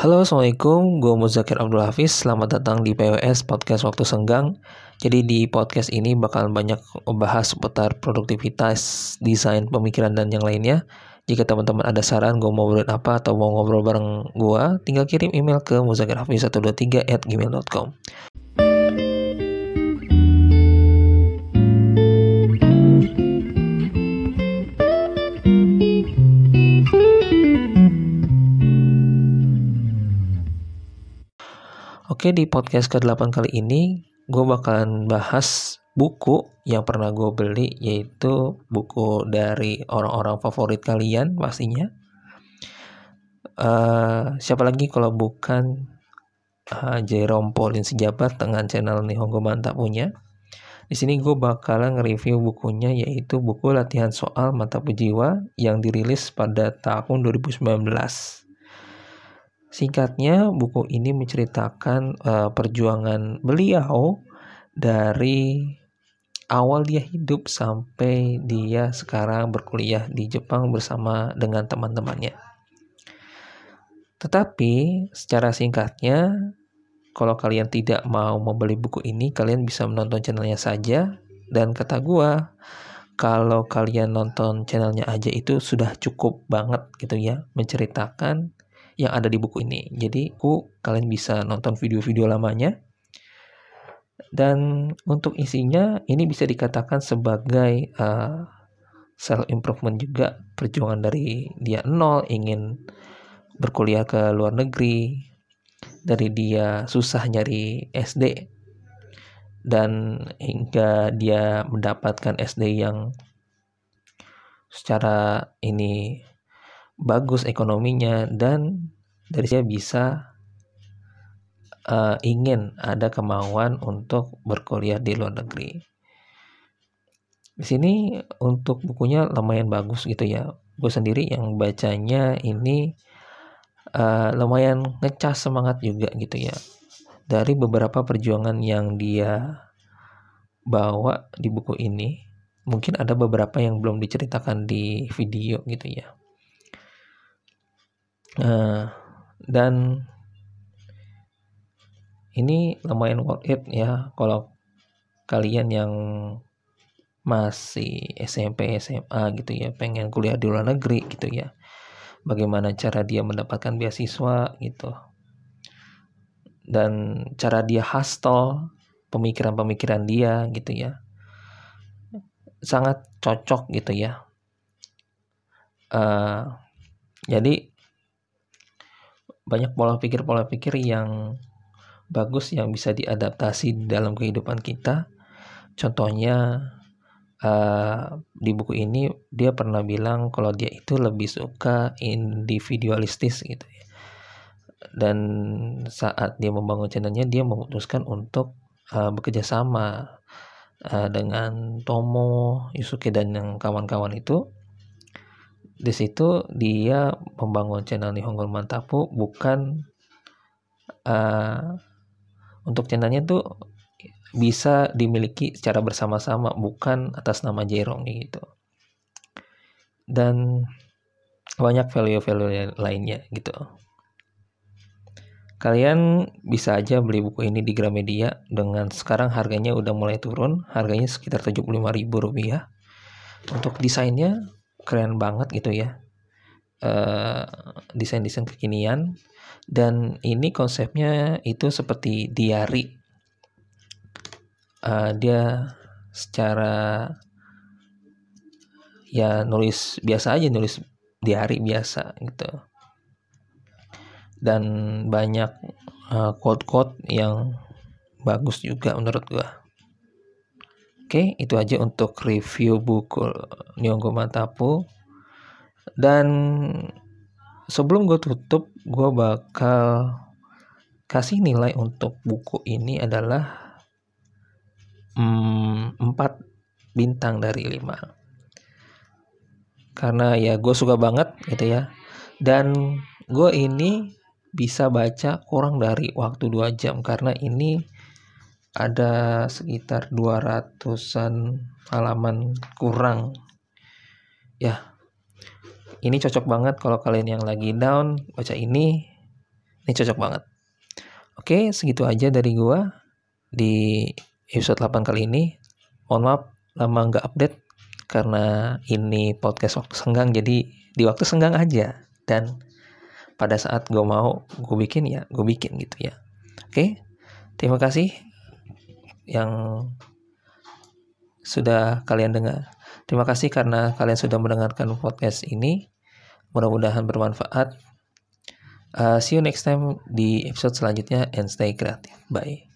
Halo Assalamualaikum, gue Muzakir Abdul Hafiz. Selamat datang di PWS Podcast Waktu Senggang. Jadi di podcast ini bakal banyak membahas seputar produktivitas, desain, pemikiran, dan yang lainnya. Jika teman-teman ada saran gue mau ngobrolin apa atau mau ngobrol bareng gue Tinggal kirim email ke muzakirhafiz123 at gmail.com Oke, di podcast ke-8 kali ini gue bakalan bahas buku yang pernah gue beli yaitu buku dari orang-orang favorit kalian pastinya. Uh, siapa lagi kalau bukan uh, Jerome Pauline Sejabat dengan channel Nihongo Mantap punya. Di sini gue bakalan nge-review bukunya yaitu buku latihan soal mata jiwa yang dirilis pada tahun 2019. Singkatnya, buku ini menceritakan uh, perjuangan beliau dari awal dia hidup sampai dia sekarang berkuliah di Jepang bersama dengan teman-temannya. Tetapi secara singkatnya, kalau kalian tidak mau membeli buku ini, kalian bisa menonton channelnya saja. Dan kata gua, kalau kalian nonton channelnya aja itu sudah cukup banget gitu ya, menceritakan yang ada di buku ini. Jadi, ku kalian bisa nonton video-video lamanya. Dan untuk isinya ini bisa dikatakan sebagai uh, self improvement juga perjuangan dari dia nol ingin berkuliah ke luar negeri dari dia susah nyari SD dan hingga dia mendapatkan SD yang secara ini bagus ekonominya dan dari saya bisa uh, ingin ada kemauan untuk berkuliah di luar negeri. Di sini untuk bukunya lumayan bagus gitu ya. Gue sendiri yang bacanya ini uh, lumayan ngecas semangat juga gitu ya. Dari beberapa perjuangan yang dia bawa di buku ini, mungkin ada beberapa yang belum diceritakan di video gitu ya. Uh, dan ini lumayan worth it ya kalau kalian yang masih SMP SMA gitu ya pengen kuliah di luar negeri gitu ya bagaimana cara dia mendapatkan beasiswa gitu. Dan cara dia hustle pemikiran-pemikiran dia gitu ya sangat cocok gitu ya. Uh, jadi banyak pola pikir pola pikir yang bagus yang bisa diadaptasi dalam kehidupan kita. Contohnya uh, di buku ini dia pernah bilang kalau dia itu lebih suka individualistis gitu ya. Dan saat dia membangun channelnya dia memutuskan untuk uh, bekerja sama uh, dengan Tomo, Yusuke dan yang kawan-kawan itu di situ dia membangun channel Nihongo Mantapu bukan uh, untuk channelnya tuh bisa dimiliki secara bersama-sama bukan atas nama Jerong gitu. Dan banyak value-value lainnya gitu. Kalian bisa aja beli buku ini di Gramedia dengan sekarang harganya udah mulai turun harganya sekitar 75.000 rupiah. Untuk desainnya keren banget gitu ya uh, desain-desain kekinian. Dan ini konsepnya itu seperti diary uh, dia secara ya nulis biasa aja nulis diary biasa gitu. Dan banyak uh, quote-quote yang bagus juga menurut gua Oke, itu aja untuk review buku Nyonggo Matapu. Dan sebelum gue tutup, gue bakal kasih nilai untuk buku ini adalah hmm, 4 bintang dari 5. Karena ya gue suka banget gitu ya. Dan gue ini bisa baca kurang dari waktu 2 jam karena ini ada sekitar 200-an halaman kurang. Ya, ini cocok banget kalau kalian yang lagi down baca ini ini cocok banget. Oke segitu aja dari gua di episode 8 kali ini. Mohon maaf lama nggak update karena ini podcast waktu senggang jadi di waktu senggang aja. Dan pada saat gue mau gue bikin ya gue bikin gitu ya. Oke terima kasih yang sudah kalian dengar. Terima kasih karena kalian sudah mendengarkan podcast ini. Mudah-mudahan bermanfaat. Uh, see you next time di episode selanjutnya and stay creative. Bye